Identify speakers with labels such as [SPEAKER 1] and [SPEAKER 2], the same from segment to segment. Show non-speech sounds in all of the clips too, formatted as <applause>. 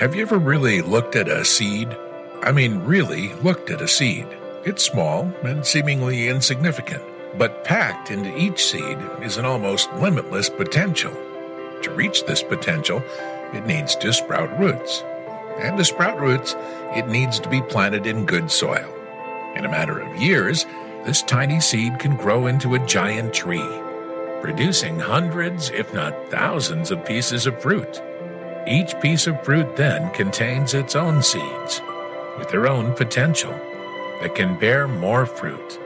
[SPEAKER 1] Have you ever really looked at a seed? I mean, really looked at a seed. It's small and seemingly insignificant, but packed into each seed is an almost limitless potential. To reach this potential, it needs to sprout roots. And to sprout roots, it needs to be planted in good soil. In a matter of years, this tiny seed can grow into a giant tree, producing hundreds, if not thousands, of pieces of fruit. Each piece of fruit then contains its own seeds, with their own potential, that can bear more fruit,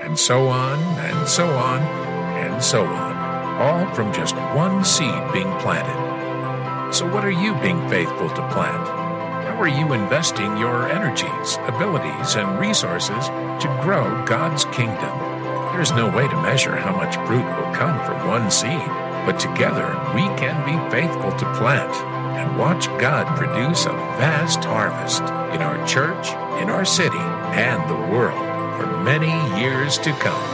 [SPEAKER 1] and so on, and so on, and so on, all from just one seed being planted. So, what are you being faithful to plant? How are you investing your energies, abilities, and resources to grow God's kingdom? There's no way to measure how much fruit will come from one seed, but together we can be faithful to plant and watch God produce a vast harvest in our church, in our city, and the world for many years to come.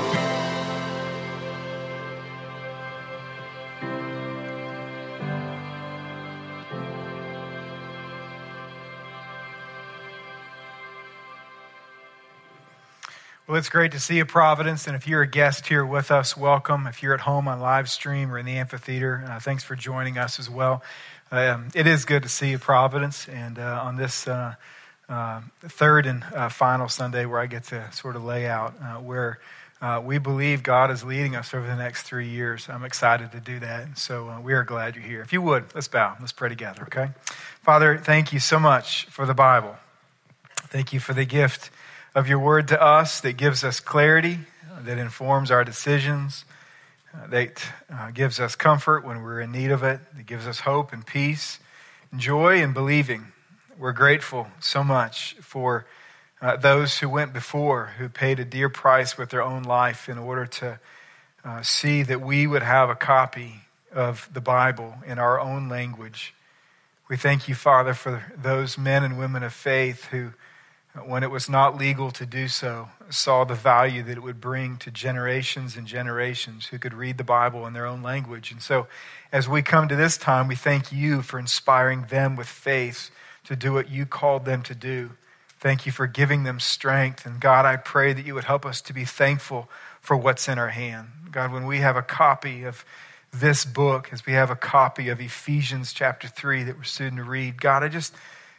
[SPEAKER 2] Well, it's great to see you, Providence. And if you're a guest here with us, welcome. If you're at home on live stream or in the amphitheater, uh, thanks for joining us as well. Um, it is good to see you, Providence, and uh, on this uh, uh, third and uh, final Sunday where I get to sort of lay out uh, where we believe God is leading us over the next three years. I'm excited to do that, and so we are glad you're here. If you would, let's bow. Let's pray together, okay? Father, thank you so much for the Bible. Thank you for the gift of your word to us that gives us clarity, that informs our decisions that uh, gives us comfort when we're in need of it, that gives us hope and peace, and joy and believing. We're grateful so much for uh, those who went before, who paid a dear price with their own life in order to uh, see that we would have a copy of the Bible in our own language. We thank you, Father, for those men and women of faith who when it was not legal to do so, saw the value that it would bring to generations and generations who could read the Bible in their own language. And so, as we come to this time, we thank you for inspiring them with faith to do what you called them to do. Thank you for giving them strength. And God, I pray that you would help us to be thankful for what's in our hand. God, when we have a copy of this book, as we have a copy of Ephesians chapter 3 that we're soon to read, God, I just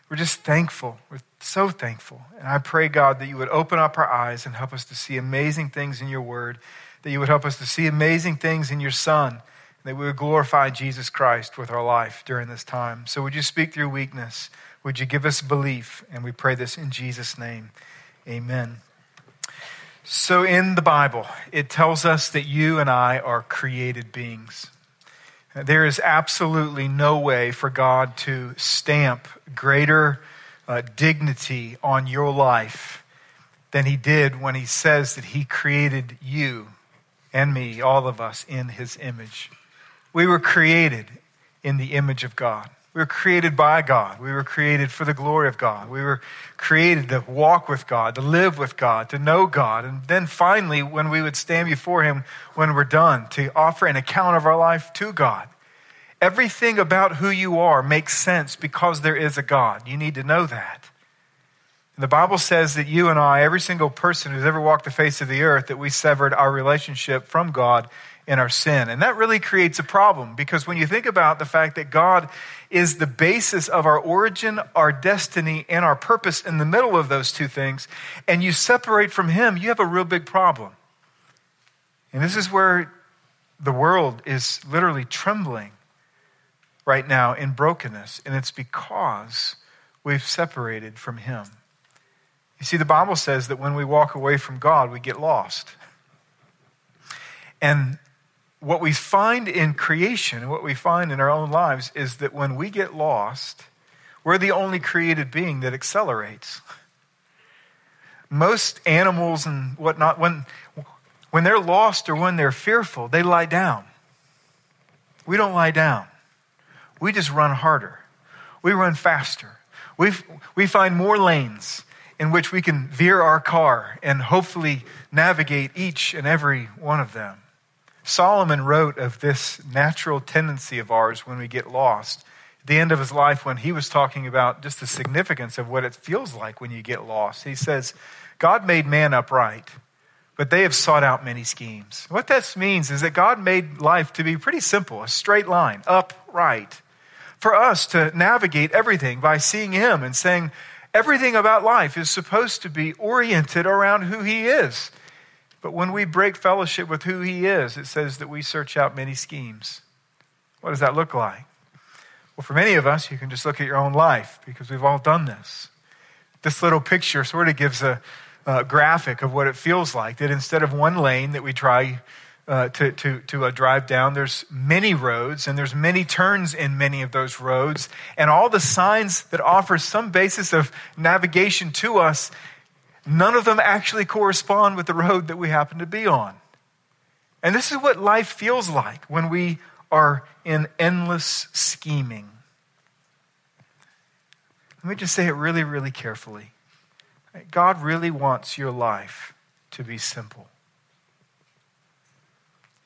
[SPEAKER 2] we're just thankful. We're so thankful. And I pray, God, that you would open up our eyes and help us to see amazing things in your word, that you would help us to see amazing things in your Son, that we would glorify Jesus Christ with our life during this time. So would you speak through weakness? Would you give us belief? And we pray this in Jesus' name. Amen. So in the Bible, it tells us that you and I are created beings. There is absolutely no way for God to stamp greater uh, dignity on your life than he did when he says that he created you and me, all of us, in his image. We were created in the image of God. We were created by God. We were created for the glory of God. We were created to walk with God, to live with God, to know God. And then finally, when we would stand before Him when we're done, to offer an account of our life to God. Everything about who you are makes sense because there is a God. You need to know that. the Bible says that you and I, every single person who's ever walked the face of the earth, that we severed our relationship from God in our sin. And that really creates a problem because when you think about the fact that God is the basis of our origin, our destiny, and our purpose in the middle of those two things, and you separate from Him, you have a real big problem. And this is where the world is literally trembling right now in brokenness, and it's because we've separated from Him. You see, the Bible says that when we walk away from God, we get lost. And what we find in creation and what we find in our own lives is that when we get lost, we're the only created being that accelerates. Most animals and whatnot, when, when they're lost or when they're fearful, they lie down. We don't lie down. We just run harder. We run faster. we we find more lanes in which we can veer our car and hopefully navigate each and every one of them. Solomon wrote of this natural tendency of ours when we get lost At the end of his life when he was talking about just the significance of what it feels like when you get lost. He says, God made man upright, but they have sought out many schemes. What that means is that God made life to be pretty simple, a straight line, upright. For us to navigate everything by seeing him and saying, everything about life is supposed to be oriented around who he is. But when we break fellowship with who he is, it says that we search out many schemes. What does that look like? Well, for many of us, you can just look at your own life because we've all done this. This little picture sort of gives a, a graphic of what it feels like that instead of one lane that we try uh, to, to, to uh, drive down, there's many roads and there's many turns in many of those roads. And all the signs that offer some basis of navigation to us, none of them actually correspond with the road that we happen to be on. And this is what life feels like when we are in endless scheming. Let me just say it really, really carefully. God really wants your life to be simple.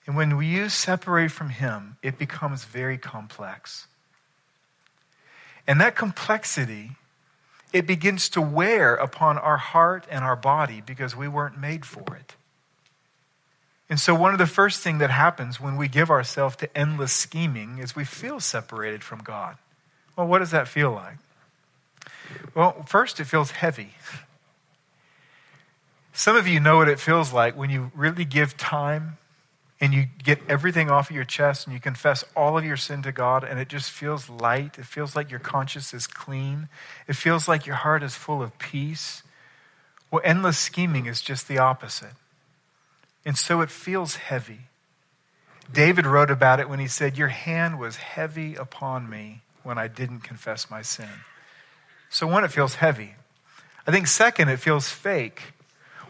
[SPEAKER 2] And when we separate from Him, it becomes very complex. And that complexity, it begins to wear upon our heart and our body because we weren't made for it. And so, one of the first things that happens when we give ourselves to endless scheming is we feel separated from God. Well, what does that feel like? Well, first, it feels heavy. Some of you know what it feels like when you really give time and you get everything off of your chest and you confess all of your sin to God, and it just feels light. It feels like your conscience is clean. It feels like your heart is full of peace. Well, endless scheming is just the opposite. And so it feels heavy. David wrote about it when he said, Your hand was heavy upon me when I didn't confess my sin. So, one, it feels heavy. I think, second, it feels fake.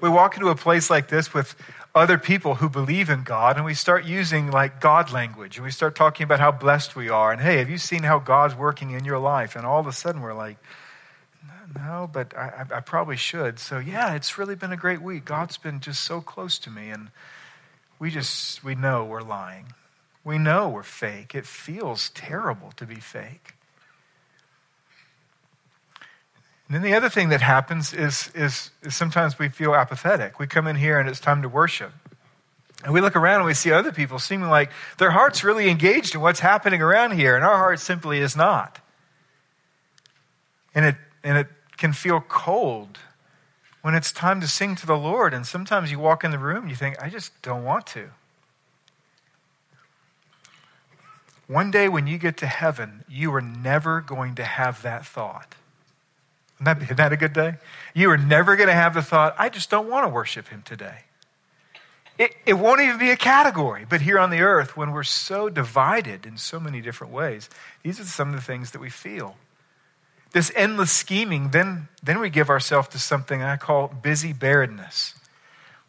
[SPEAKER 2] We walk into a place like this with other people who believe in God, and we start using like God language, and we start talking about how blessed we are. And hey, have you seen how God's working in your life? And all of a sudden, we're like, no, but I, I, probably should. So, yeah, it's really been a great week. God's been just so close to me, and we just, we know we're lying. We know we're fake. It feels terrible to be fake. And then the other thing that happens is, is, is sometimes we feel apathetic. We come in here and it's time to worship. And we look around and we see other people seeming like their heart's really engaged in what's happening around here, and our heart simply is not. And it, and it can feel cold when it's time to sing to the Lord. And sometimes you walk in the room and you think, I just don't want to. One day when you get to heaven, you are never going to have that thought. Isn't that, isn't that a good day? You are never going to have the thought, I just don't want to worship him today. It, it won't even be a category. But here on the earth, when we're so divided in so many different ways, these are some of the things that we feel this endless scheming, then, then we give ourselves to something I call busy barrenness,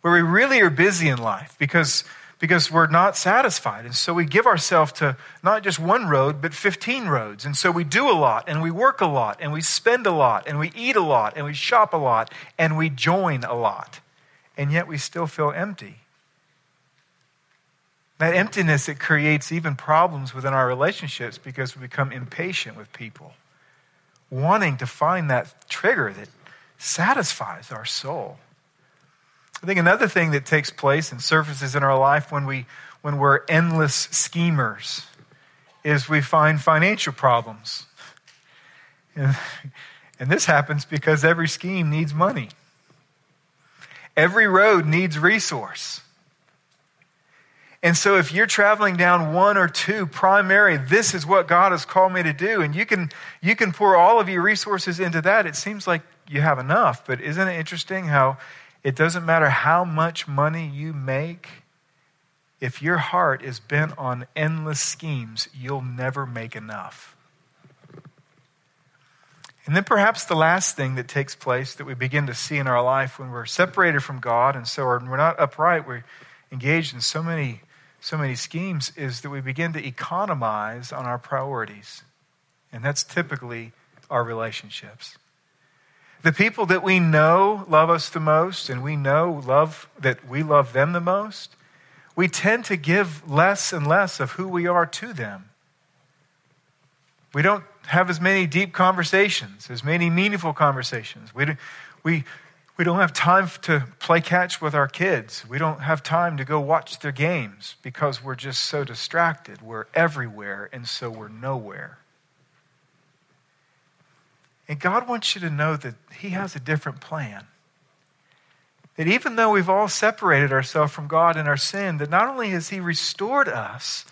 [SPEAKER 2] where we really are busy in life because, because we're not satisfied. And so we give ourselves to not just one road, but 15 roads. And so we do a lot, and we work a lot, and we spend a lot, and we eat a lot, and we shop a lot, and we join a lot. And yet we still feel empty. That emptiness, it creates even problems within our relationships because we become impatient with people wanting to find that trigger that satisfies our soul. I think another thing that takes place and surfaces in our life when, we, when we're endless schemers is we find financial problems. And, and this happens because every scheme needs money. Every road needs resource. And so, if you're traveling down one or two primary, this is what God has called me to do, and you can, you can pour all of your resources into that, it seems like you have enough. But isn't it interesting how it doesn't matter how much money you make, if your heart is bent on endless schemes, you'll never make enough. And then perhaps the last thing that takes place that we begin to see in our life when we're separated from God and so we're not upright, we're engaged in so many so many schemes is that we begin to economize on our priorities. And that's typically our relationships. The people that we know love us the most and we know love that we love them the most, we tend to give less and less of who we are to them. We don't have as many deep conversations, as many meaningful conversations. We, we, we don't have time to play catch with our kids. We don't have time to go watch their games because we're just so distracted. We're everywhere, and so we're nowhere. And God wants you to know that He has a different plan. That even though we've all separated ourselves from God in our sin, that not only has He restored us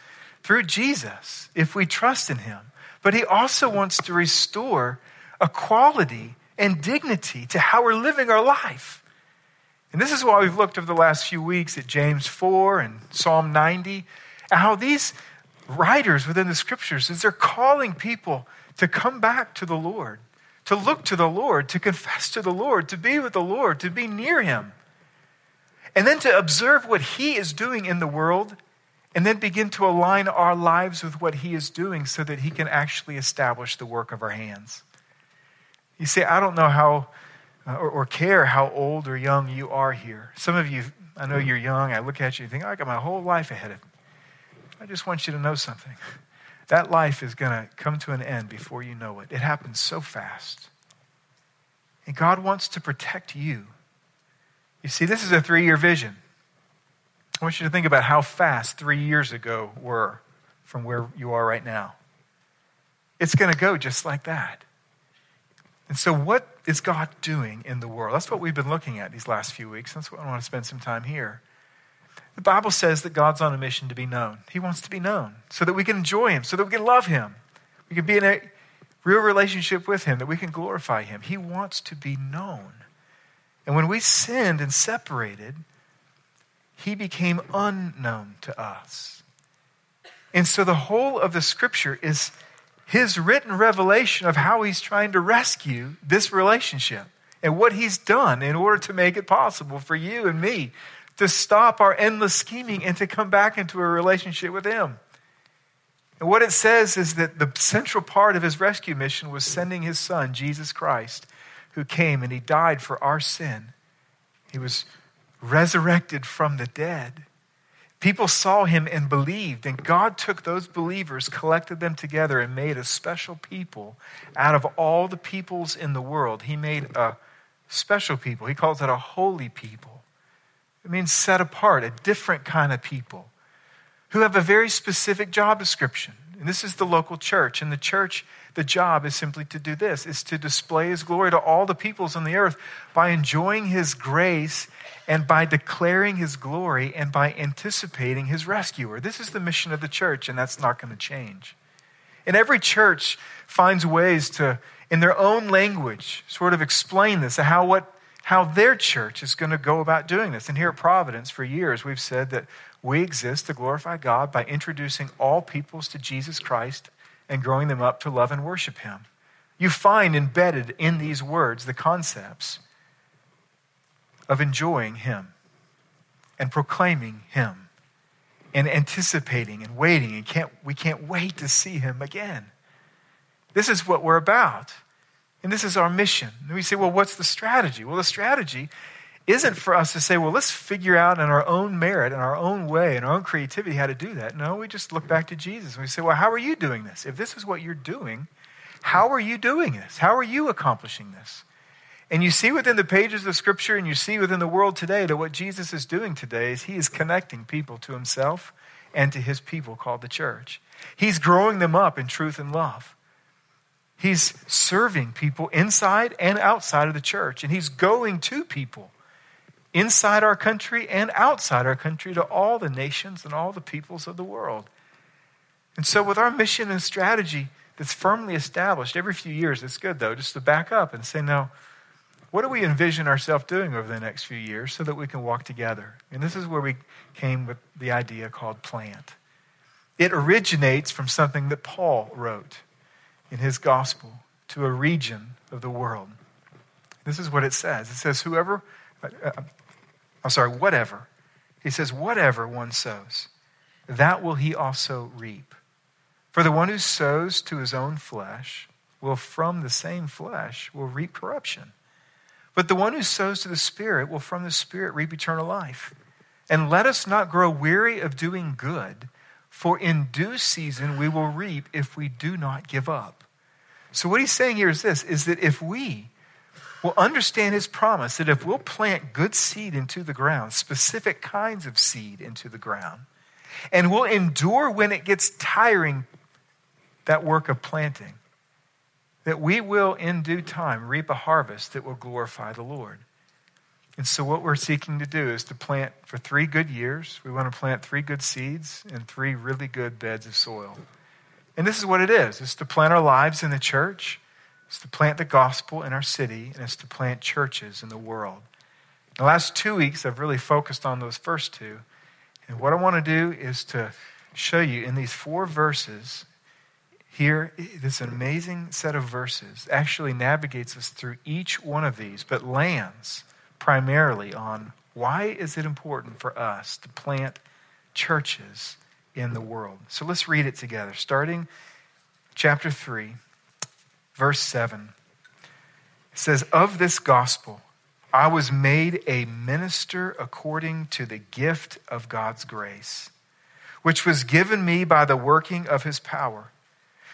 [SPEAKER 2] through Jesus, if we trust in Him, but He also wants to restore a quality and dignity to how we're living our life. And this is why we've looked over the last few weeks at James 4 and Psalm 90, and how these writers within the scriptures, as they're calling people to come back to the Lord, to look to the Lord, to confess to the Lord, to be with the Lord, to be near Him, and then to observe what He is doing in the world, and then begin to align our lives with what He is doing so that He can actually establish the work of our hands. You say, I don't know how uh, or, or, care how old or young you are here. Some of you, I know you're young. I look at you and think, I got my whole life ahead of me. I just want you to know something. That life is going to come to an end before you know it. It happens so fast. And God wants to protect you. You see, this is a three year vision. I want you to think about how fast three years ago were from where you are right now. It's going to go just like that. And so, what is God doing in the world? That's what we've been looking at these last few weeks. That's what I want to spend some time here. The Bible says that God's on a mission to be known. He wants to be known so that we can enjoy Him, so that we can love Him. We can be in a real relationship with Him, that we can glorify Him. He wants to be known. And when we sinned and separated, He became unknown to us. And so the whole of the scripture is his written revelation of how he's trying to rescue this relationship and what he's done in order to make it possible for you and me to stop our endless scheming and to come back into a relationship with him. And what it says is that the central part of his rescue mission was sending his son, Jesus Christ, who came and he died for our sin. He was resurrected from the dead. People saw him and believed, and God took those believers, collected them together, and made a special people out of all the peoples in the world. He made a special people. He calls it a holy people. It means set apart, a different kind of people who have a very specific job description. And this is the local church. And the church, the job is simply to do this, is to display his glory to all the peoples on the earth by enjoying his grace and by declaring his glory and by anticipating his rescuer. This is the mission of the church, and that's not going to change. And every church finds ways to, in their own language, sort of explain this, how, what, how their church is going to go about doing this. And here at Providence, for years, we've said that we exist to glorify God by introducing all peoples to Jesus Christ and growing them up to love and worship Him. You find embedded in these words the concepts of enjoying Him and proclaiming Him and anticipating and waiting and can't, we can't wait to see Him again. This is what we're about. And this is our mission. And we say, well, what's the strategy? Well, the strategy isn't for us to say, well, let's figure out in our own merit, in our own way, in our own creativity how to do that. No, we just look back to Jesus and we say, well, how are you doing this? If this is what you're doing, how are you doing this? How are you accomplishing this? And you see within the pages of Scripture and you see within the world today that what Jesus is doing today is he is connecting people to himself and to his people called the church. He's growing them up in truth and love. He's serving people inside and outside of the church, and he's going to people inside our country and outside our country to all the nations and all the peoples of the world. And so, with our mission and strategy that's firmly established every few years, it's good though, just to back up and say, now, what do we envision ourselves doing over the next few years so that we can walk together? And this is where we came with the idea called plant. It originates from something that Paul wrote in his gospel to a region of the world. This is what it says it says, Whoever, uh, uh, I'm sorry, whatever. He says, Whatever one sows, that will he also reap. For the one who sows to his own flesh will from the same flesh will reap corruption. But the one who sows to the Spirit will from the Spirit reap eternal life. And let us not grow weary of doing good, For in due season we will reap if we do not give up. So what he's saying here is this is that if we will understand his promise that if we'll plant good seed into the ground, specific kinds of seed into the ground, and we'll endure when it gets tiring, that work of planting, that we will in due time reap a harvest that will glorify the Lord. And so, what we're seeking to do is to plant for three good years. We want to plant three good seeds and three really good beds of soil. And this is what it is it's to plant our lives in the church, it's to plant the gospel in our city, and it's to plant churches in the world. The last two weeks, I've really focused on those first two. And what I want to do is to show you in these four verses here, this amazing set of verses actually navigates us through each one of these, but lands primarily on why is it important for us to plant churches in the world. So let's read it together, starting chapter 3, verse 7. It says, Of this gospel I was made a minister according to the gift of God's grace, which was given me by the working of his power.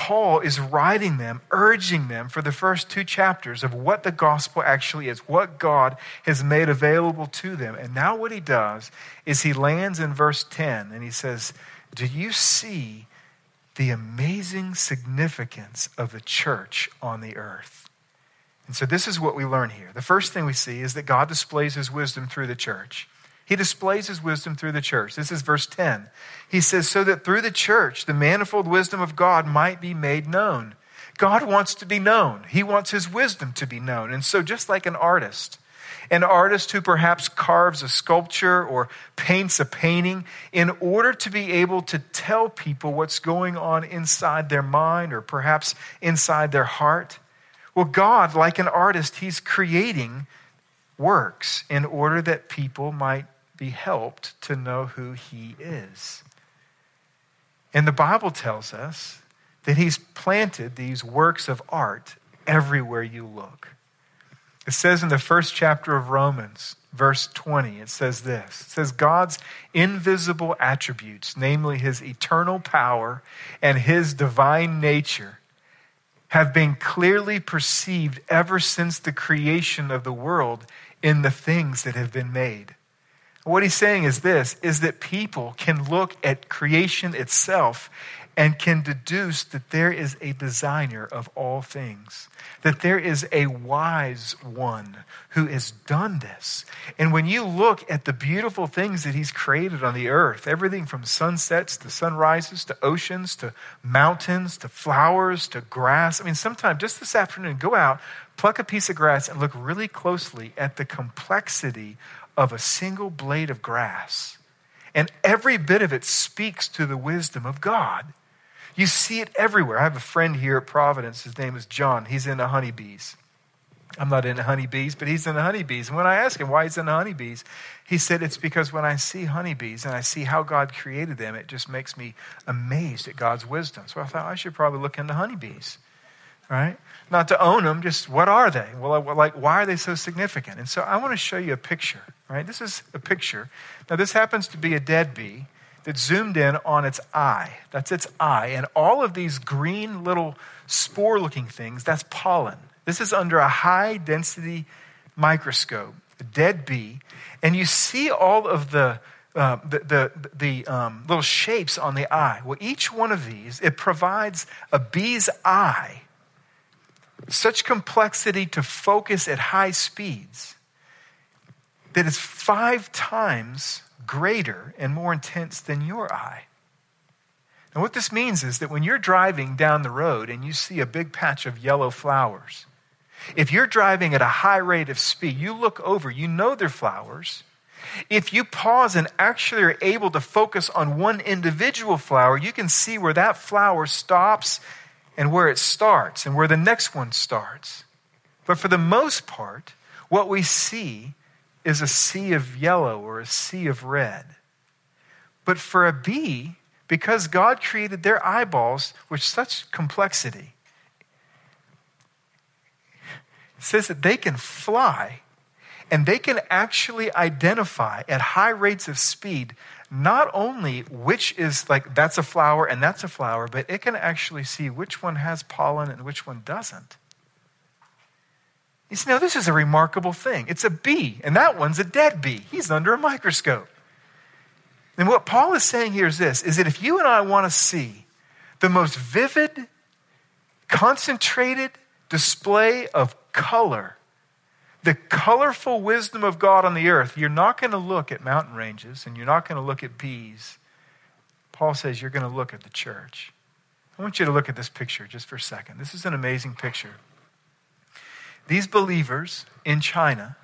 [SPEAKER 2] Paul is writing them, urging them for the first two chapters of what the gospel actually is, what God has made available to them. And now, what he does is he lands in verse 10 and he says, Do you see the amazing significance of the church on the earth? And so, this is what we learn here. The first thing we see is that God displays his wisdom through the church. He displays his wisdom through the church. This is verse 10. He says, So that through the church the manifold wisdom of God might be made known. God wants to be known, He wants His wisdom to be known. And so, just like an artist, an artist who perhaps carves a sculpture or paints a painting in order to be able to tell people what's going on inside their mind or perhaps inside their heart. Well, God, like an artist, He's creating works in order that people might be helped to know who he is. And the Bible tells us that he's planted these works of art everywhere you look. It says in the first chapter of Romans, verse 20, it says this It says, God's invisible attributes, namely his eternal power and his divine nature, have been clearly perceived ever since the creation of the world in the things that have been made. What he's saying is this is that people can look at creation itself and can deduce that there is a designer of all things, that there is a wise one who has done this. And when you look at the beautiful things that he's created on the earth, everything from sunsets to sunrises to oceans to mountains to flowers to grass. I mean, sometime just this afternoon, go out, pluck a piece of grass, and look really closely at the complexity of a single blade of grass. And every bit of it speaks to the wisdom of God. You see it everywhere. I have a friend here at Providence. His name is John. He's into honeybees. I'm not into honeybees, but he's into honeybees. And when I asked him why he's into honeybees, he said it's because when I see honeybees and I see how God created them, it just makes me amazed at God's wisdom. So I thought I should probably look into honeybees, right? Not to own them, just what are they? Well, like, why are they so significant? And so I want to show you a picture, right? This is a picture. Now, this happens to be a dead bee that zoomed in on its eye. That's its eye. And all of these green little spore looking things, that's pollen. This is under a high density microscope, a dead bee. And you see all of the, uh, the, the, the um, little shapes on the eye. Well, each one of these, it provides a bee's eye such complexity to focus at high speeds that is five times greater and more intense than your eye. And what this means is that when you're driving down the road and you see a big patch of yellow flowers, if you're driving at a high rate of speed, you look over, you know they're flowers, If you pause and actually are able to focus on one individual flower, you can see where that flower stops and where it starts and where the next one starts. But for the most part, what we see is a sea of yellow or a sea of red. But for a bee, because God created their eyeballs with such complexity, it says that they can fly and they can actually identify at high rates of speed not only which is like that's a flower and that's a flower, but it can actually see which one has pollen and which one doesn't. You see, now this is a remarkable thing. It's a bee, and that one's a dead bee. He's under a microscope. And what Paul is saying here is this is that if you and I want to see the most vivid, concentrated display of color the colorful wisdom of God on the earth, you're not going to look at mountain ranges and you're not going to look at bees. Paul says you're going to look at the church. I want you to look at this picture just for a second. This is an amazing picture. These believers in China,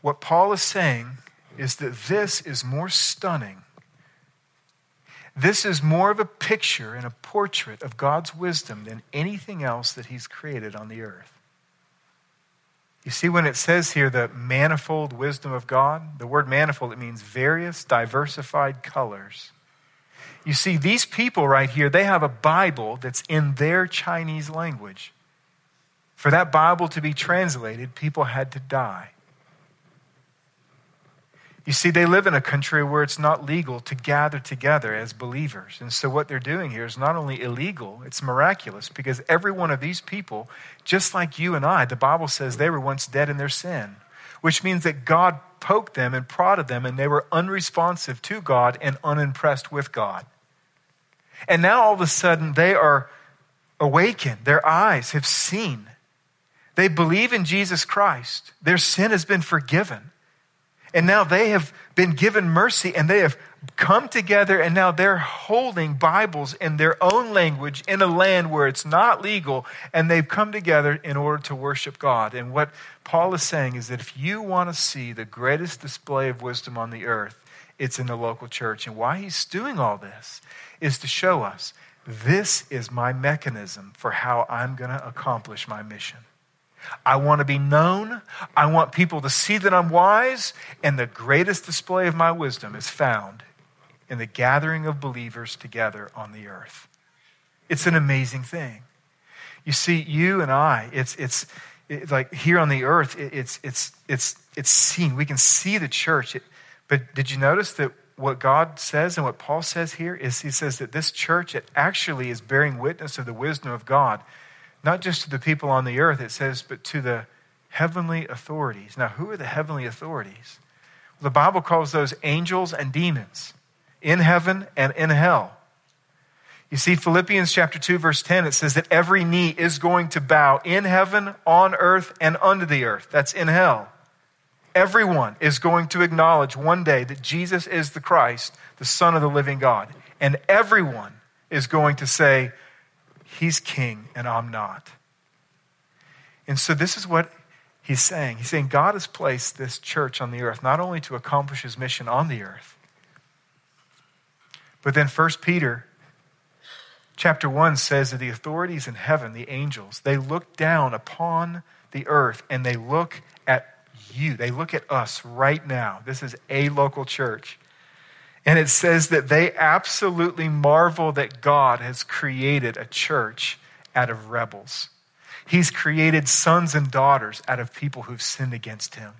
[SPEAKER 2] what Paul is saying is that this is more stunning this is more of a picture and a portrait of God's wisdom than anything else that He's created on the earth. You see, when it says here the manifold wisdom of God, the word manifold, it means various, diversified colors. You see, these people right here, they have a Bible that's in their Chinese language. For that Bible to be translated, people had to die. You see, they live in a country where it's not legal to gather together as believers. And so, what they're doing here is not only illegal, it's miraculous because every one of these people, just like you and I, the Bible says they were once dead in their sin, which means that God poked them and prodded them, and they were unresponsive to God and unimpressed with God. And now, all of a sudden, they are awakened, their eyes have seen. They believe in Jesus Christ, their sin has been forgiven. And now they have been given mercy and they have come together and now they're holding Bibles in their own language in a land where it's not legal and they've come together in order to worship God. And what Paul is saying is that if you want to see the greatest display of wisdom on the earth, it's in the local church. And why he's doing all this is to show us this is my mechanism for how I'm going to accomplish my mission. I want to be known. I want people to see that I'm wise. And the greatest display of my wisdom is found in the gathering of believers together on the earth. It's an amazing thing. You see, you and I, it's, it's, like here on the earth, it, it's, it's, it's, it's seen. We can see the church. It, but did you notice that what God says and what Paul says here is he says that this church, it actually is bearing witness of the wisdom of God not just to the people on the earth, it says, but to the heavenly authorities. Now, who are the heavenly authorities? The Bible calls those angels and demons in heaven and in hell. You see, Philippians chapter 2, verse 10, it says that every knee is going to bow in heaven, on earth, and under the earth. That's in hell. Everyone is going to acknowledge one day that Jesus is the Christ, the Son of the living God. And everyone is going to say, He's king and I'm not. And so this is what he's saying. He's saying God has placed this church on the earth not only to accomplish his mission on the earth, but then 1 Peter chapter 1 says that the authorities in heaven, the angels, they look down upon the earth and they look at you. They look at us right now. This is a local church. And it says that they absolutely marvel that God has created a church out of rebels. He's created sons and daughters out of people who've sinned against him.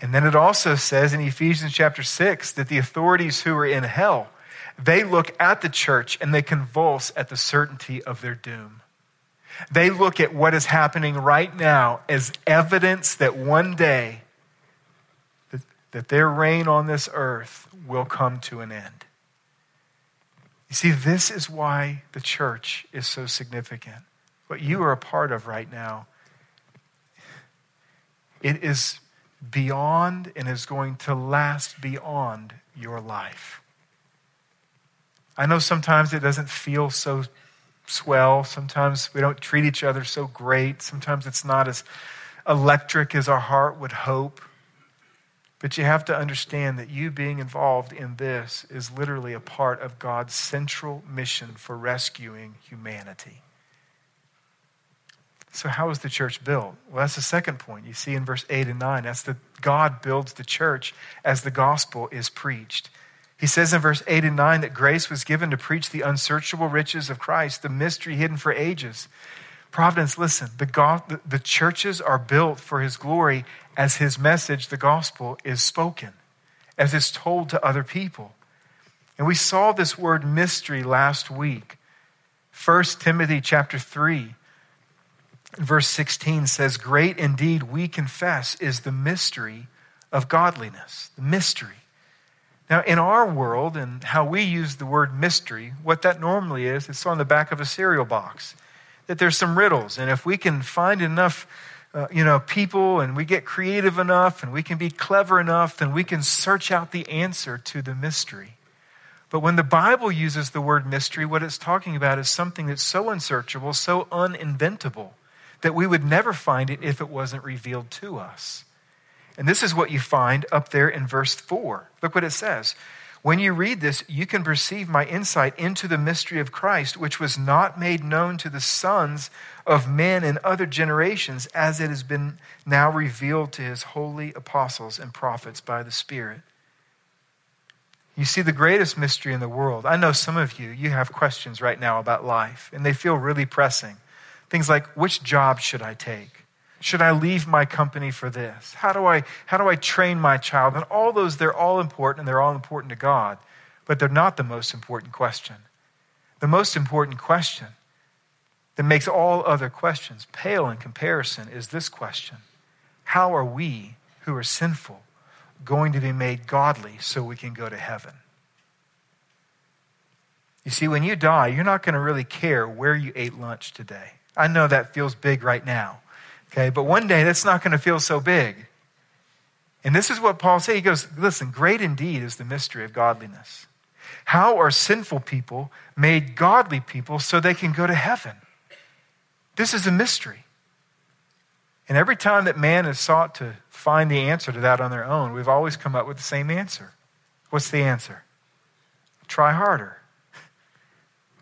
[SPEAKER 2] And then it also says in Ephesians chapter 6 that the authorities who are in hell, they look at the church and they convulse at the certainty of their doom. They look at what is happening right now as evidence that one day that their reign on this earth will come to an end. You see, this is why the church is so significant. What you are a part of right now, it is beyond and is going to last beyond your life. I know sometimes it doesn't feel so swell. Sometimes we don't treat each other so great. Sometimes it's not as electric as our heart would hope. But you have to understand that you being involved in this is literally a part of God's central mission for rescuing humanity. So, how is the church built? Well, that's the second point. You see in verse 8 and 9. That's that God builds the church as the gospel is preached. He says in verse 8 and 9 that grace was given to preach the unsearchable riches of Christ, the mystery hidden for ages. Providence, listen, the, God, the churches are built for his glory as his message, the gospel, is spoken, as it's told to other people. And we saw this word mystery last week. 1 Timothy chapter 3, verse 16 says, Great indeed, we confess, is the mystery of godliness. The mystery. Now, in our world and how we use the word mystery, what that normally is, it's on the back of a cereal box that there's some riddles. And if we can find enough, uh, you know, people and we get creative enough and we can be clever enough, then we can search out the answer to the mystery. But when the Bible uses the word mystery, what it's talking about is something that's so unsearchable, so uninventable, that we would never find it if it wasn't revealed to us. And this is what you find up there in verse 4. Look what it says. When you read this, you can perceive my insight into the mystery of Christ, which was not made known to the sons of men in other generations, as it has been now revealed to his holy apostles and prophets by the Spirit. You see, the greatest mystery in the world. I know some of you, you have questions right now about life, and they feel really pressing. Things like, which job should I take? Should I leave my company for this? How do I, how do I train my child? And all those, they're all important and they're all important to God, but they're not the most important question. The most important question that makes all other questions pale in comparison is this question How are we who are sinful going to be made godly so we can go to heaven? You see, when you die, you're not going to really care where you ate lunch today. I know that feels big right now. Okay, but one day that's not going to feel so big. And this is what Paul says. He goes, Listen, great indeed is the mystery of godliness. How are sinful people made godly people so they can go to heaven? This is a mystery. And every time that man has sought to find the answer to that on their own, we've always come up with the same answer. What's the answer? Try harder,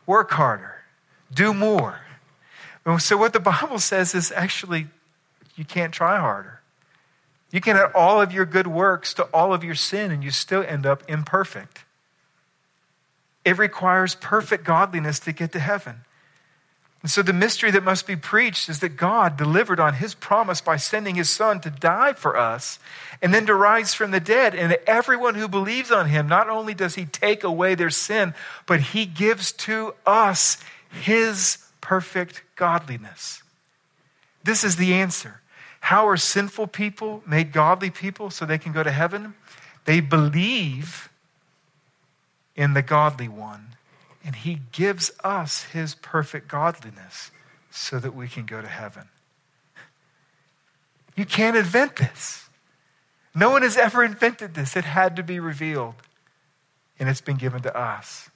[SPEAKER 2] work harder, do more. So, what the Bible says is actually you can't try harder. You can add all of your good works to all of your sin, and you still end up imperfect. It requires perfect godliness to get to heaven. And so, the mystery that must be preached is that God delivered on his promise by sending his son to die for us and then to rise from the dead. And everyone who believes on him, not only does he take away their sin, but he gives to us his perfect godliness. This is the answer. How are sinful people made godly people so they can go to heaven? They believe in the godly one, and he gives us his perfect godliness so that we can go to heaven. You can't invent this. No one has ever invented this. It had to be revealed, and it's been given to us.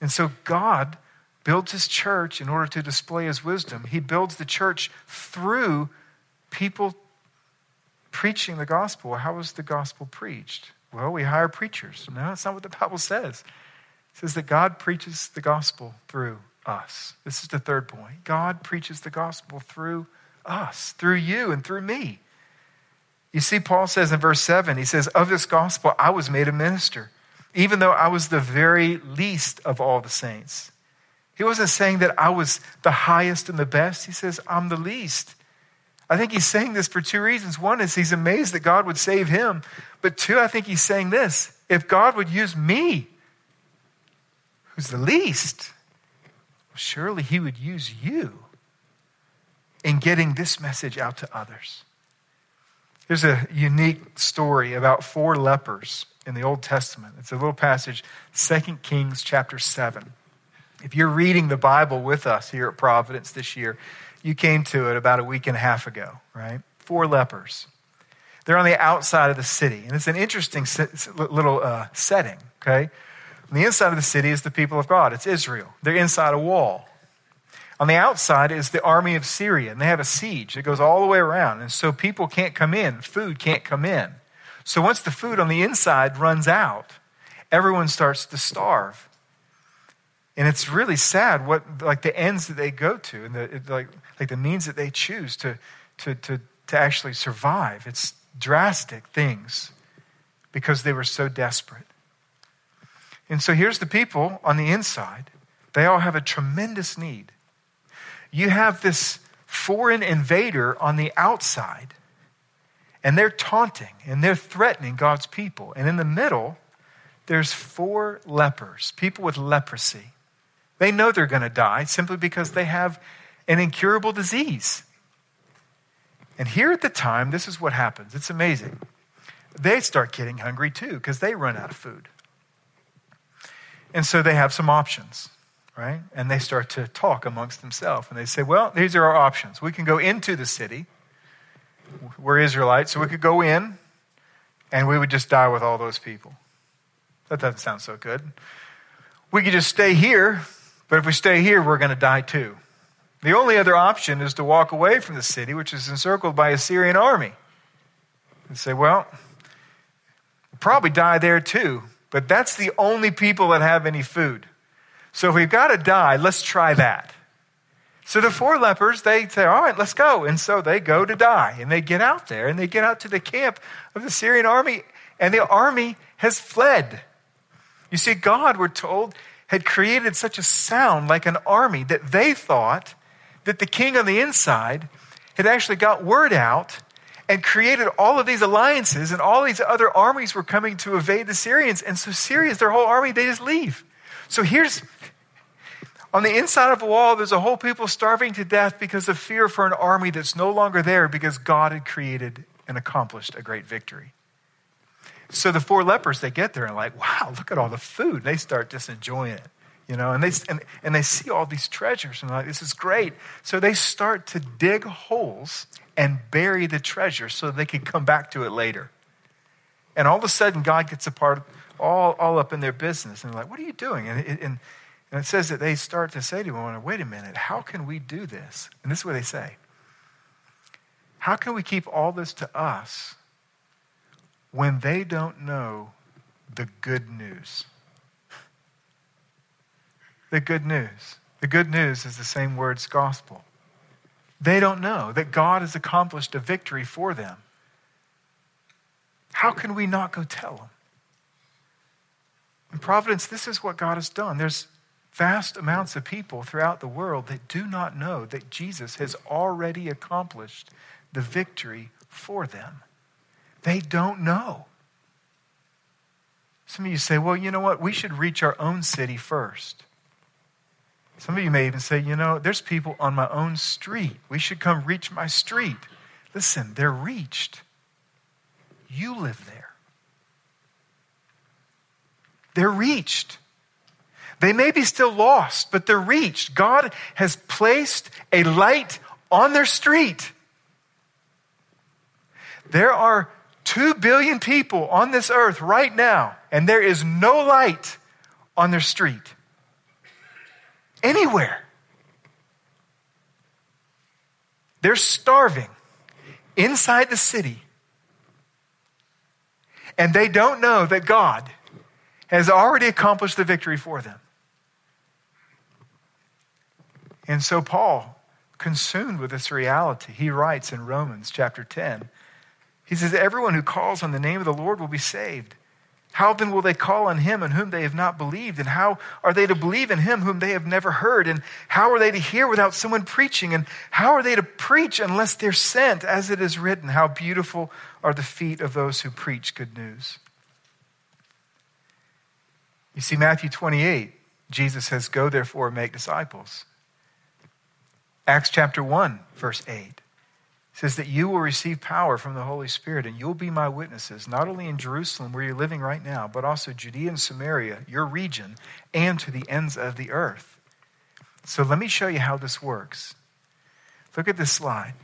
[SPEAKER 2] And so God builds his church in order to display his wisdom. He builds the church through people preaching the gospel. How was the gospel preached? Well, we hire preachers. No, that's not what the Bible says. It says that God preaches the gospel through us. This is the third point. God preaches the gospel through us, through you, and through me. You see, Paul says in verse 7, he says, Of this gospel I was made a minister, even though I was the very least of all the saints. He wasn't saying that I was the highest and the best. He says, I'm the least. I think he's saying this for two reasons. One is he's amazed that God would save him. But two, I think he's saying this if God would use me, who's the least, surely he would use you in getting this message out to others. There's a unique story about four lepers in the Old Testament. It's a little passage, 2 Kings chapter 7. If you're reading the Bible with us here at Providence this year, you came to it about a week and a half ago, right? Four lepers. They're on the outside of the city, and it's an interesting little uh, setting, okay? On the inside of the city is the people of God, it's Israel. They're inside a wall. On the outside is the army of Syria, and they have a siege that goes all the way around. And so people can't come in, food can't come in. So once the food on the inside runs out, everyone starts to starve. And it's really sad what like the ends that they go to and the like like the means that they choose to to to to actually survive. It's drastic things because they were so desperate. And so here's the people on the inside. They all have a tremendous need. You have this foreign invader on the outside, and they're taunting and they're threatening God's people. And in the middle, there's four lepers, people with leprosy. They know they're going to die simply because they have an incurable disease. And here at the time, this is what happens. It's amazing. They start getting hungry too because they run out of food. And so they have some options, right? And they start to talk amongst themselves. And they say, well, these are our options. We can go into the city. We're Israelites, so we could go in and we would just die with all those people. That doesn't sound so good. We could just stay here, but if we stay here, we're going to die too. The only other option is to walk away from the city, which is encircled by a Syrian army. And say, well, we'll probably die there too, but that's the only people that have any food. So if we've got to die, let's try that. So the four lepers, they say, all right, let's go. And so they go to die. And they get out there and they get out to the camp of the Syrian army, and the army has fled. You see, God, we're told, had created such a sound like an army that they thought that the king on the inside had actually got word out and created all of these alliances, and all these other armies were coming to evade the Syrians. And so, Syrians, their whole army, they just leave. So, here's on the inside of a wall, there's a whole people starving to death because of fear for an army that's no longer there because God had created and accomplished a great victory. So the four lepers, they get there and like, wow, look at all the food. And They start just enjoying it you know, and they, and, and they see all these treasures and like, this is great. So they start to dig holes and bury the treasure so they can come back to it later. And all of a sudden, God gets a part, all, all up in their business. And they're like, what are you doing? And, and, and it says that they start to say to him, wait a minute, how can we do this? And this is what they say. How can we keep all this to us when they don't know the good news? the good news. The good news is the same word's gospel. They don't know that God has accomplished a victory for them. How can we not go tell them? In Providence, this is what God has done. There's vast amounts of people throughout the world that do not know that Jesus has already accomplished the victory for them. They don't know. Some of you say, well, you know what? We should reach our own city first. Some of you may even say, you know, there's people on my own street. We should come reach my street. Listen, they're reached. You live there. They're reached. They may be still lost, but they're reached. God has placed a light on their street. There are two billion people on this earth right now, and there is no light on their street anywhere. They're starving inside the city. And they don't know that God has already accomplished the victory for them. And so, Paul, consumed with this reality, he writes in Romans chapter 10, he says, Everyone who calls on the name of the Lord will be saved. How then will they call on him in whom they have not believed? And how are they to believe in him whom they have never heard? And how are they to hear without someone preaching? And how are they to preach unless they're sent? As it is written, How beautiful are the feet of those who preach good news. You see, Matthew 28, Jesus says, Go therefore and make disciples. Acts chapter 1, verse 8 says that you will receive power from the Holy Spirit and you'll be my witnesses, not only in Jerusalem, where you're living right now, but also Judea and Samaria, your region, and to the ends of the earth. So let me show you how this works. Look at this slide.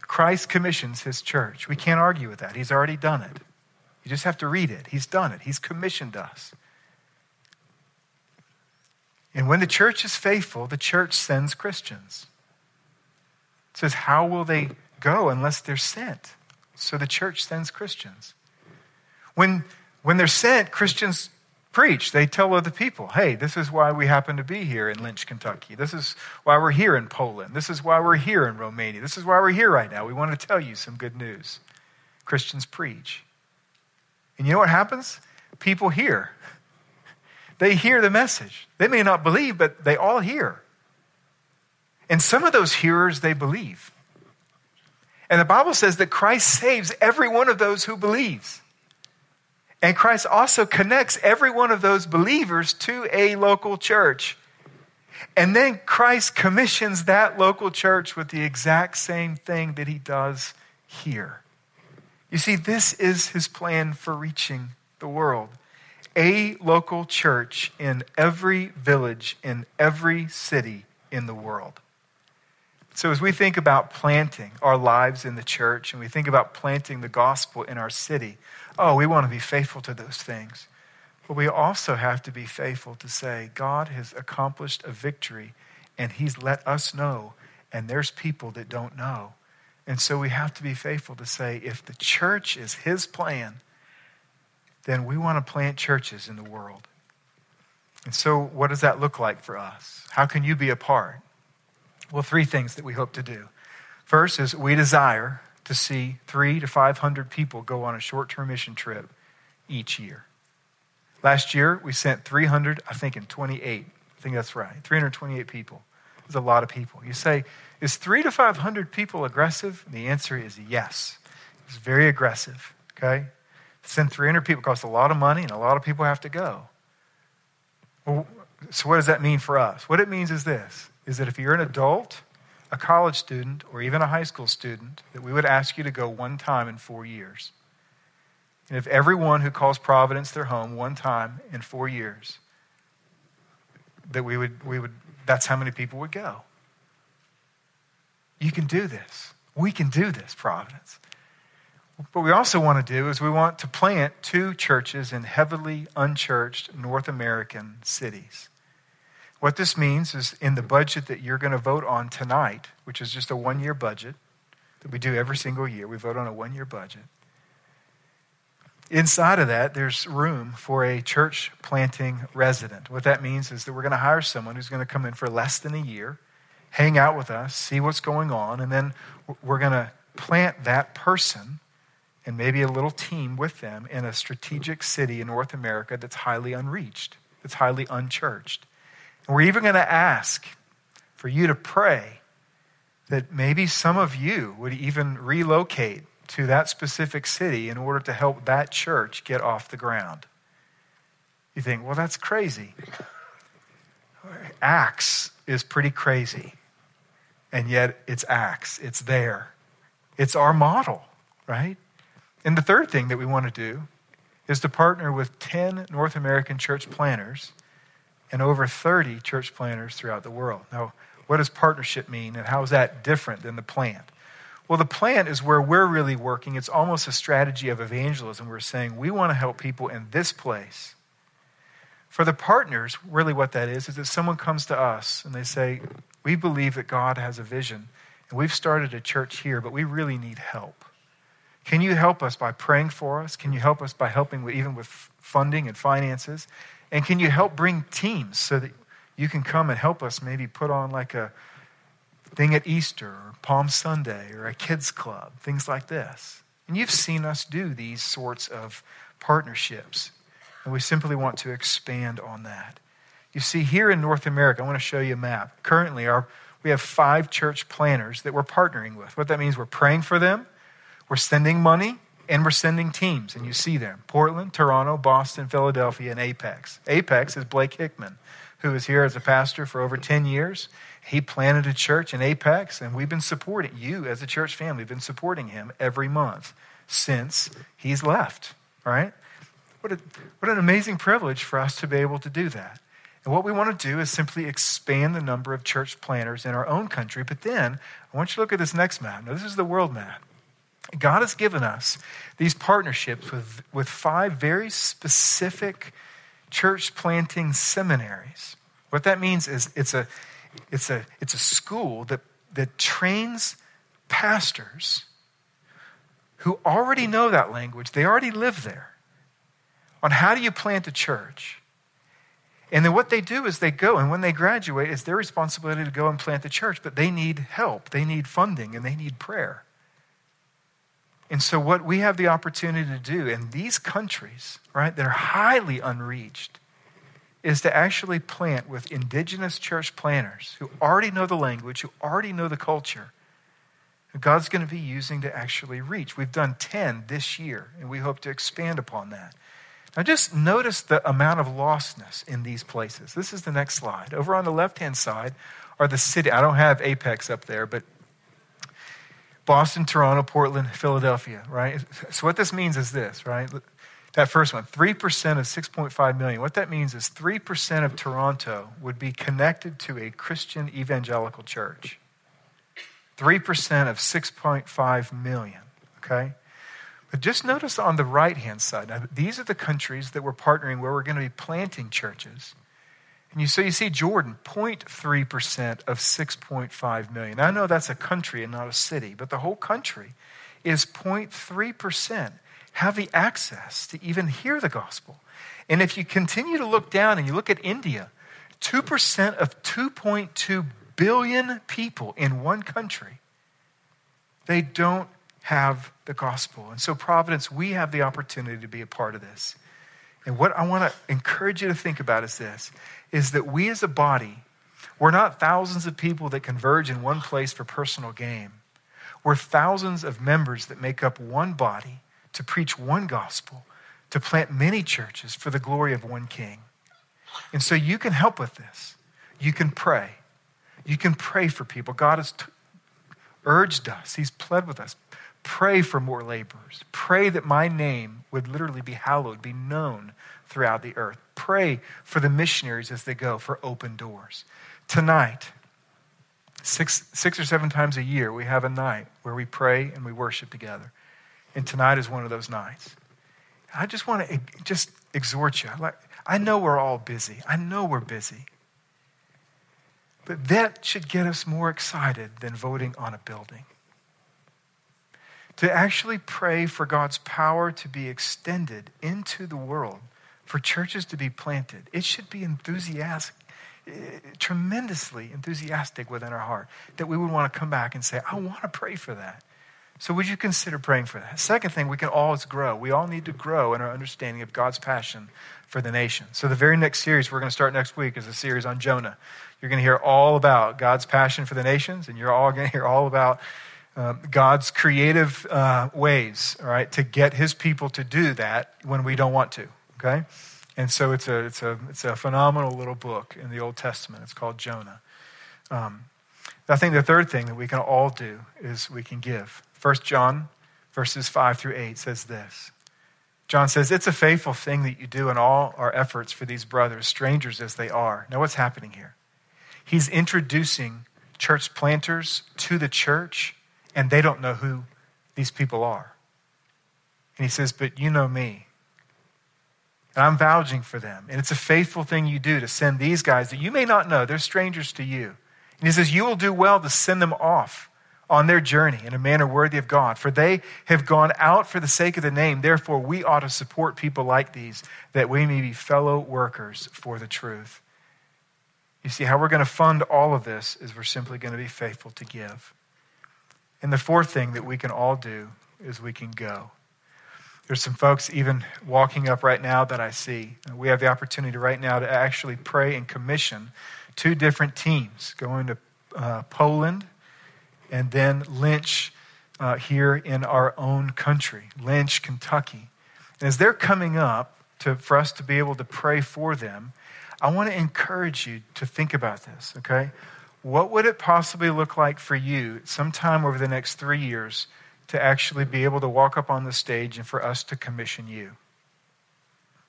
[SPEAKER 2] Christ commissions his church. We can't argue with that. He's already done it. You just have to read it. He's done it, he's commissioned us. And when the church is faithful, the church sends Christians. Says, How will they go unless they're sent? So the church sends Christians. When, when they're sent, Christians preach. They tell other people, hey, this is why we happen to be here in Lynch, Kentucky. This is why we're here in Poland. This is why we're here in Romania. This is why we're here right now. We want to tell you some good news. Christians preach. And you know what happens? People hear. They hear the message. They may not believe, but they all hear. And some of those hearers, they believe. And the Bible says that Christ saves every one of those who believes. And Christ also connects every one of those believers to a local church. And then Christ commissions that local church with the exact same thing that he does here. You see, this is his plan for reaching the world. A local church in every village, in every city in the world. So, as we think about planting our lives in the church and we think about planting the gospel in our city, oh, we want to be faithful to those things. But we also have to be faithful to say, God has accomplished a victory and He's let us know, and there's people that don't know. And so we have to be faithful to say, if the church is His plan, then we want to plant churches in the world. And so, what does that look like for us? How can you be a part? Well, three things that we hope to do. First is we desire to see three to 500 people go on a short term mission trip each year. Last year, we sent 300, I think, in 28. I think that's right. 328 people. It's a lot of people. You say, is three to 500 people aggressive? And the answer is yes. It's very aggressive, okay? Send 300 people costs a lot of money, and a lot of people have to go. Well, so what does that mean for us? What it means is this is that if you're an adult, a college student, or even a high school student, that we would ask you to go one time in four years. And if everyone who calls Providence their home one time in four years, that we would, we would, that's how many people would go. You can do this. We can do this, Providence. What we also want to do is we want to plant two churches in heavily unchurched North American cities. What this means is in the budget that you're going to vote on tonight, which is just a one year budget that we do every single year, we vote on a one year budget. Inside of that, there's room for a church planting resident. What that means is that we're going to hire someone who's going to come in for less than a year, hang out with us, see what's going on, and then we're going to plant that person and maybe a little team with them in a strategic city in North America that's highly unreached, that's highly unchurched. We're even going to ask for you to pray that maybe some of you would even relocate to that specific city in order to help that church get off the ground. You think, well, that's crazy. Acts is pretty crazy. And yet it's Acts, it's there. It's our model, right? And the third thing that we want to do is to partner with 10 North American church planters and over 30 church planters throughout the world. Now, what does partnership mean, and how is that different than the plant? Well, the plant is where we're really working. It's almost a strategy of evangelism. We're saying we want to help people in this place. For the partners, really what that is, is that someone comes to us and they say, We believe that God has a vision, and we've started a church here, but we really need help. Can you help us by praying for us? Can you help us by helping with, even with funding and finances? And can you help bring teams so that you can come and help us maybe put on like a thing at Easter or Palm Sunday or a kids club, things like this. And you've seen us do these sorts of partnerships. And we simply want to expand on that. You see, here in North America, I want to show you a map. Currently, our, we have five church planters that we're partnering with. What that means, we're praying for them, we're sending money, and we're sending teams, and you see them Portland, Toronto, Boston, Philadelphia, and Apex. Apex is Blake Hickman, who is here as a pastor for over 10 years. He planted a church in Apex, and we've been supporting you as a church family, have been supporting him every month since he's left. Right? What, a, what an amazing privilege for us to be able to do that. And what we want to do is simply expand the number of church planters in our own country. But then I want you to look at this next map. Now, this is the world map. God has given us these partnerships with, with five very specific church planting seminaries. What that means is it's a, it's a, it's a school that, that trains pastors who already know that language, they already live there, on how do you plant a church. And then what they do is they go, and when they graduate, it's their responsibility to go and plant the church, but they need help, they need funding, and they need prayer. And so, what we have the opportunity to do in these countries, right, that are highly unreached, is to actually plant with indigenous church planters who already know the language, who already know the culture, God's going to be using to actually reach. We've done 10 this year, and we hope to expand upon that. Now, just notice the amount of lostness in these places. This is the next slide. Over on the left hand side are the city. I don't have Apex up there, but Boston, Toronto, Portland, Philadelphia, right? So, what this means is this, right? That first one 3% of 6.5 million. What that means is 3% of Toronto would be connected to a Christian evangelical church. 3% of 6.5 million, okay? But just notice on the right hand side, now, these are the countries that we're partnering where we're going to be planting churches. And you, so you see Jordan, 0.3% of 6.5 million. I know that's a country and not a city, but the whole country is 0.3% have the access to even hear the gospel. And if you continue to look down and you look at India, 2% of 2.2 billion people in one country, they don't have the gospel. And so, Providence, we have the opportunity to be a part of this. And what I want to encourage you to think about is this is that we as a body, we're not thousands of people that converge in one place for personal gain. We're thousands of members that make up one body to preach one gospel, to plant many churches for the glory of one king. And so you can help with this. You can pray. You can pray for people. God has t- urged us, He's pled with us. Pray for more laborers. Pray that my name would literally be hallowed, be known throughout the earth. Pray for the missionaries as they go for open doors. Tonight, six, six or seven times a year, we have a night where we pray and we worship together. And tonight is one of those nights. I just want to just exhort you. Like, I know we're all busy. I know we're busy. But that should get us more excited than voting on a building. To actually pray for God's power to be extended into the world, for churches to be planted, it should be enthusiastic, eh, tremendously enthusiastic within our heart that we would want to come back and say, I want to pray for that. So, would you consider praying for that? Second thing, we can always grow. We all need to grow in our understanding of God's passion for the nation. So, the very next series we're going to start next week is a series on Jonah. You're going to hear all about God's passion for the nations, and you're all going <laughs> to hear all about uh, God's creative uh, ways, all right, to get his people to do that when we don't want to, okay? And so it's a, it's a, it's a phenomenal little book in the Old Testament. It's called Jonah. Um, I think the third thing that we can all do is we can give. 1 John verses 5 through 8 says this. John says, It's a faithful thing that you do in all our efforts for these brothers, strangers as they are. Now, what's happening here? He's introducing church planters to the church, and they don't know who these people are. And he says, But you know me. And I'm vouching for them. And it's a faithful thing you do to send these guys that you may not know, they're strangers to you. And he says, You will do well to send them off on their journey in a manner worthy of God. For they have gone out for the sake of the name. Therefore, we ought to support people like these that we may be fellow workers for the truth. You see, how we're going to fund all of this is we're simply going to be faithful to give. And the fourth thing that we can all do is we can go. There's some folks even walking up right now that I see. We have the opportunity right now to actually pray and commission two different teams going to uh, Poland and then Lynch uh, here in our own country, Lynch, Kentucky. And as they're coming up to, for us to be able to pray for them, I want to encourage you to think about this, okay? What would it possibly look like for you sometime over the next three years to actually be able to walk up on the stage and for us to commission you?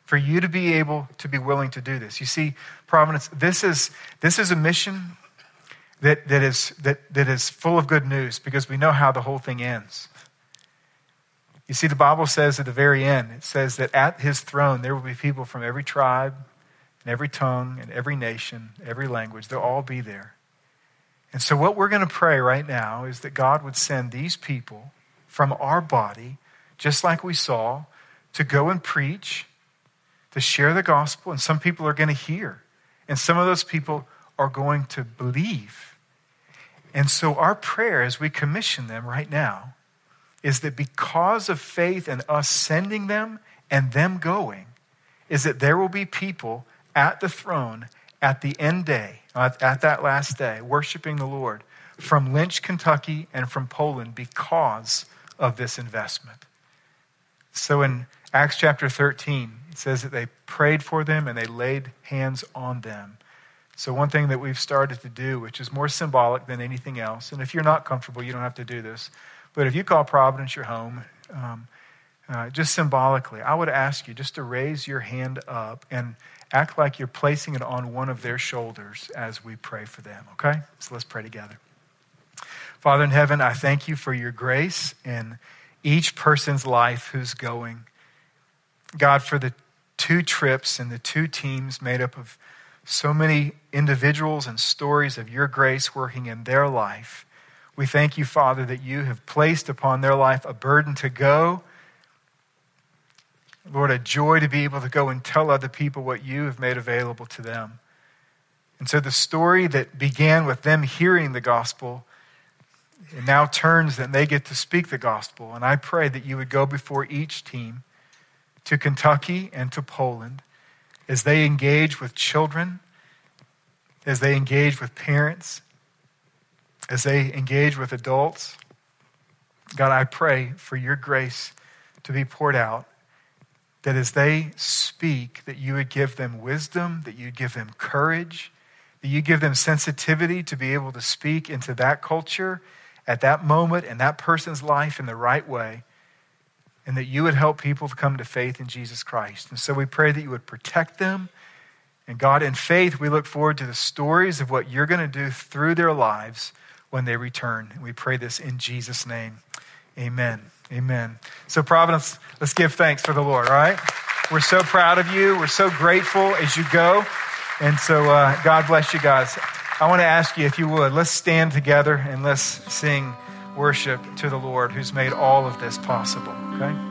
[SPEAKER 2] For you to be able to be willing to do this. You see, Providence, this is, this is a mission that, that, is, that, that is full of good news because we know how the whole thing ends. You see, the Bible says at the very end, it says that at his throne there will be people from every tribe, and every tongue and every nation, every language. They'll all be there. And so, what we're going to pray right now is that God would send these people from our body, just like we saw, to go and preach, to share the gospel. And some people are going to hear, and some of those people are going to believe. And so, our prayer as we commission them right now is that because of faith and us sending them and them going, is that there will be people at the throne at the end day, at, at that last day, worshiping the Lord from Lynch, Kentucky, and from Poland because of this investment. So in Acts chapter 13, it says that they prayed for them and they laid hands on them. So, one thing that we've started to do, which is more symbolic than anything else, and if you're not comfortable, you don't have to do this, but if you call Providence your home, um, uh, just symbolically, I would ask you just to raise your hand up and act like you're placing it on one of their shoulders as we pray for them, okay? So let's pray together. Father in heaven, I thank you for your grace in each person's life who's going. God, for the two trips and the two teams made up of so many individuals and stories of your grace working in their life. We thank you, Father, that you have placed upon their life a burden to go Lord, a joy to be able to go and tell other people what you have made available to them. And so the story that began with them hearing the gospel it now turns that they get to speak the gospel. And I pray that you would go before each team to Kentucky and to Poland as they engage with children, as they engage with parents, as they engage with adults. God, I pray for your grace to be poured out that as they speak, that you would give them wisdom, that you'd give them courage, that you give them sensitivity to be able to speak into that culture at that moment in that person's life in the right way, and that you would help people to come to faith in Jesus Christ. And so we pray that you would protect them. And God, in faith, we look forward to the stories of what you're going to do through their lives when they return. And we pray this in Jesus' name. Amen. Amen. So, Providence, let's give thanks for the Lord, all right? We're so proud of you. We're so grateful as you go. And so, uh, God bless you guys. I want to ask you, if you would, let's stand together and let's sing worship to the Lord who's made all of this possible, okay?